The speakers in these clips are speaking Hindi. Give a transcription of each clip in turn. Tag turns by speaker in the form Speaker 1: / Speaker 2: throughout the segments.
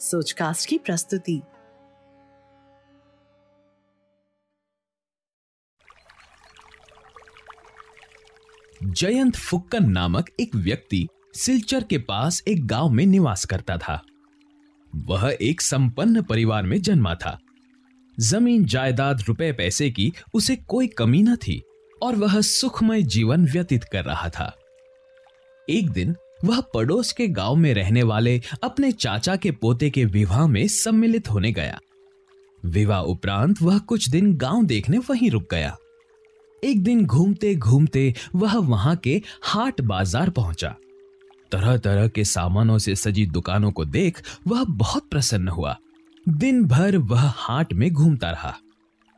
Speaker 1: सोचकास्ट की प्रस्तुति।
Speaker 2: जयंत फुक्कन नामक एक व्यक्ति सिलचर के पास एक गाँव में निवास करता था। वह एक संपन्न परिवार में जन्मा था। ज़मीन, जायदाद, रुपए, पैसे की उसे कोई कमी न थी और वह सुखमय जीवन व्यतीत कर रहा था। एक दिन वह पड़ोस के गाँव में रहने वाले अपने चाचा के पोते के विवाह में सम्मिलित होने गया। विवाह उपरांत वह कुछ दिन गाँव देखने वहीं रुक गया। एक दिन घूमते घूमते वह वहाँ के हाट बाज़ार पहुँचा। तरह तरह के सामानों से सजी दुकानों को देख वह बहुत प्रसन्न हुआ। दिन भर वह हाट में घूमता रहा।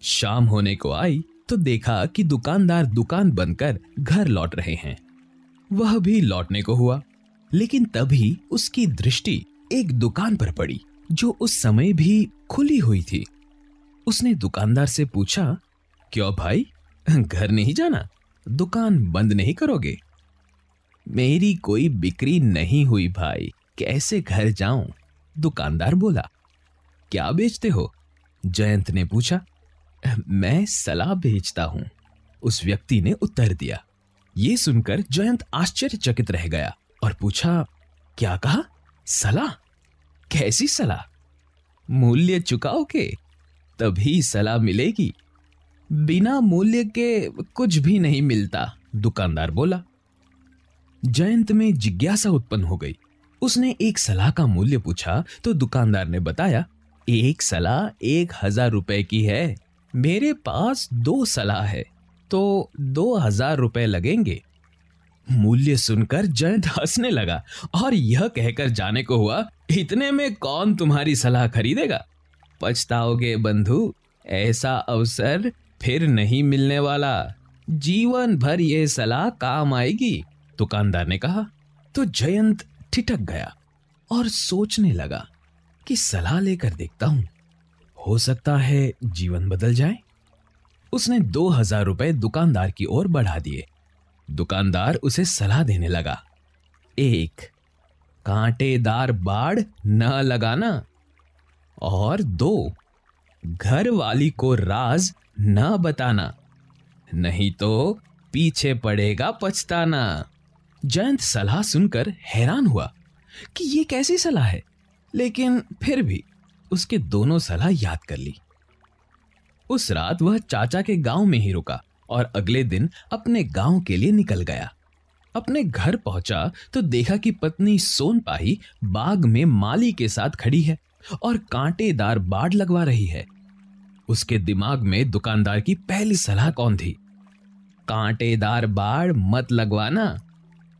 Speaker 2: शाम होने को आई तो देखा कि दुकानदार दुकान बंद कर घर लौट रहे हैं। वह भी लौटने को हुआ। लेकिन तभी उसकी दृष्टि एक दुकान पर पड़ी, जो उस समय भी खुली हुई थी। उसने दुकानदार से पूछा, क्यों भाई? घर नहीं जाना? दुकान बंद नहीं करोगे? मेरी कोई बिक्री नहीं हुई भाई। कैसे घर जाऊँ? दुकानदार बोला, क्या बेचते हो? जयंत ने पूछा, मैं सलाह बेचता हूँ। उस व्यक्ति ने उत्तर दिया। ये सुनकर जयंत आश्चर्यचकित रह गया। और पूछा, क्या कहा? सलाह? कैसी सलाह? मूल्य चुकाओगे, तभी सलाह मिलेगी। बिना मूल्य के कुछ भी नहीं मिलता, दुकानदार बोला। जयंत में जिज्ञासा उत्पन्न हो गई। उसने एक सलाह का मूल्य पूछा तो दुकानदार ने बताया, एक सलाह एक हज़ार रुपए की है। मेरे पास दो सलाह है तो दो हज़ार रुपए लगेंगे। मूल्य सुनकर जयंत हंसने लगा और यह कहकर जाने को हुआ, इतने में कौन तुम्हारी सलाह खरीदेगा? पछताओगे बंधु, ऐसा अवसर फिर नहीं मिलने वाला। जीवन भर यह सलाह काम आएगी, दुकानदार ने कहा। तो जयंत ठिठक गया और सोचने लगा कि सलाह लेकर देखता हूँ। हो सकता है जीवन बदल जाए। उसने दो हज़ार रुपए दुकानदार की ओर बढ़ा दिए। दुकानदार उसे सलाह देने लगा। एक, कांटेदार बाढ़ न लगाना। और दो घर वाली को राज न बताना। नहीं तो पीछे पड़ेगा पछताना। जयंत सलाह सुनकर हैरान हुआ कि ये कैसी सलाह है, लेकिन फिर भी उसके दोनों सलाह याद कर ली। उस रात वह चाचा के गाँव में ही रुका। और अगले दिन अपने गाँव के लिए निकल गया। अपने घर पहुँचा तो देखा कि पत्नी सोनपाही बाग में माली के साथ खड़ी है और कांटेदार बाढ़ लगवा रही है। उसके दिमाग में दुकानदार की पहली सलाह कौन थी? कांटेदार बाढ़ मत लगवाना।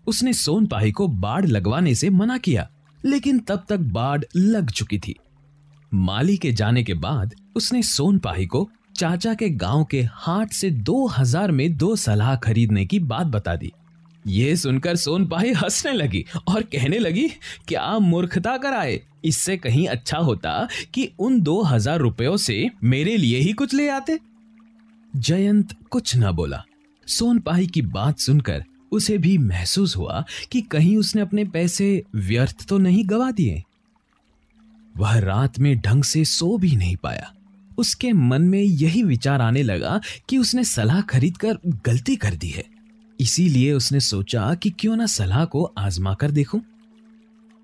Speaker 2: उसने सोनपाही को बाढ़ लगवाने से मना किया, लेकिन तब तक बाढ़ लग चुकी थी। माली के जाने के बाद उसने सोनपाही को चाचा के गाँव के हाट से दो हज़ार में दो सलाह खरीदने की बात बता दी। ये सुनकर सोनपाही हंसने लगी और कहने लगी, क्या मूर्खता कराए इससे कहीं अच्छा होता कि उन दो हज़ार रुपयों से मेरे लिए ही कुछ ले आते। जयंत कुछ न बोला। सोनपाही की बात सुनकर उसे भी महसूस हुआ कि कहीं उसने अपने पैसे व्यर्थ तो नहीं गवा दिए। वह रात में ढंग से सो भी नहीं पाया। उसके मन में यही विचार आने लगा कि उसने सलाह खरीद कर गलती कर दी है। इसीलिए उसने सोचा कि क्यों ना सलाह को आजमा कर देखूँ।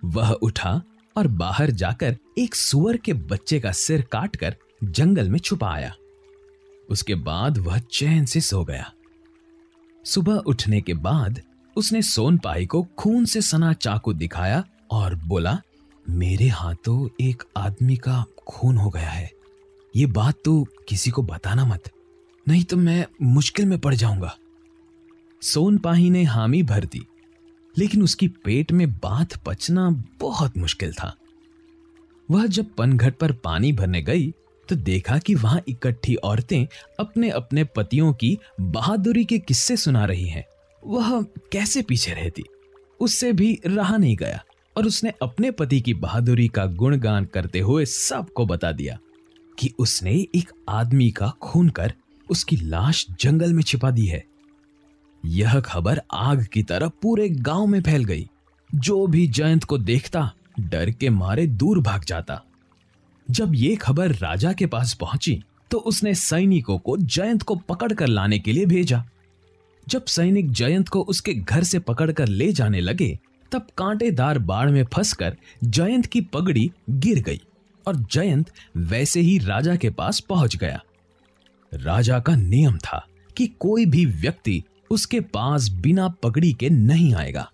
Speaker 2: वह उठा और बाहर जाकर एक सुअर के बच्चे का सिर काटकर जंगल में छुपा आया। उसके बाद वह चैन से सो गया। सुबह उठने के बाद उसने सोनपाई को खून से सना चाकू दिखाया और बोला, मेरे हाथों एक आदमी का खून हो गया है। ये बात तो किसी को बताना मत। नहीं तो मैं मुश्किल में पड़ जाऊँगा। सोनपाही ने हामी भर दी, लेकिन उसकी पेट में बात पचना बहुत मुश्किल था। वह जब पनघट पर पानी भरने गई तो देखा कि वहाँ इकट्ठी औरतें अपने अपने पतियों की बहादुरी के किस्से सुना रही हैं। वह कैसे पीछे रहती? उससे भी रहा नहीं गया, और उसने अपने पति की बहादुरी का गुणगान करते हुए सबको बता दिया। कि उसने एक आदमी का खून कर उसकी लाश जंगल में छिपा दी है। यह खबर आग की तरह पूरे गाँव में फैल गई। जो भी जयंत को देखता, डर के मारे दूर भाग जाता। जब ये खबर राजा के पास पहुँची तो उसने सैनिकों को जयंत को पकड़कर लाने के लिए भेजा। जब सैनिक जयंत को उसके घर से पकड़कर ले जाने लगे, तब कांटेदार बाढ़ में फंसकर जयंत की पगड़ी गिर गई। और जयंत वैसे ही राजा के पास पहुँच गया। राजा का नियम था कि कोई भी व्यक्ति उसके पास बिना पगड़ी के नहीं आएगा।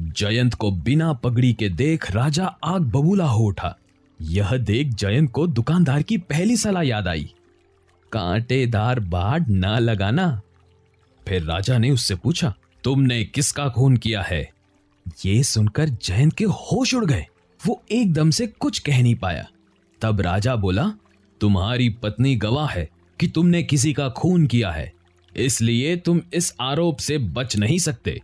Speaker 2: जयंत को बिना पगड़ी के देख राजा आग बबूला हो उठा। यह देख जयंत को दुकानदार की पहली सलाह याद आई। कांटेदार बाढ़ ना लगाना। फिर राजा ने उससे पूछा, तुमने किसका खून किया है? ये सुनकर जयंत के होश उड़ गए। वो एकदम से कुछ कह नहीं पाया। तब राजा बोला, तुम्हारी पत्नी गवाह है कि तुमने किसी का खून किया है, इसलिए तुम इस आरोप से बच नहीं सकते।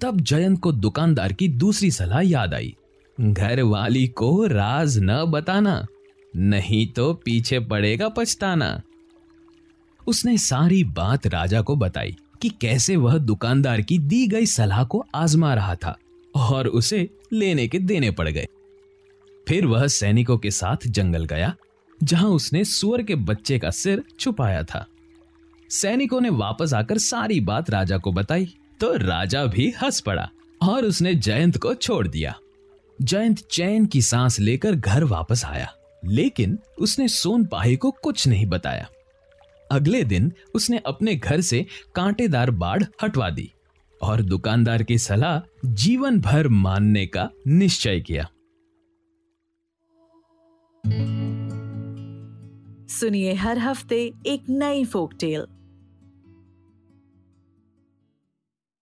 Speaker 2: तब जयंत को दुकानदार की दूसरी सलाह याद आई। घर वाली को राज न बताना, नहीं तो पीछे पड़ेगा पछताना। उसने सारी बात राजा को बताई कि कैसे वह दुकानदार की दी गई सलाह को आजमा रहा था। और उसे लेने के देने पड़ गए। फिर वह सैनिकों के साथ जंगल गया, जहाँ उसने सुअर के बच्चे का सिर छुपाया था। सैनिकों ने वापस आकर सारी बात राजा को बताई तो राजा भी हंस पड़ा और उसने जयंत को छोड़ दिया। जयंत चैन की सांस लेकर घर वापस आया, लेकिन उसने सोन पाही को कुछ नहीं बताया। अगले दिन उसने अपने घर से कांटेदार बाढ़ हटवा दी। और दुकानदार की सलाह जीवन भर मानने का निश्चय किया।
Speaker 1: सुनिए हर हफ़्ते एक नई फोक टेल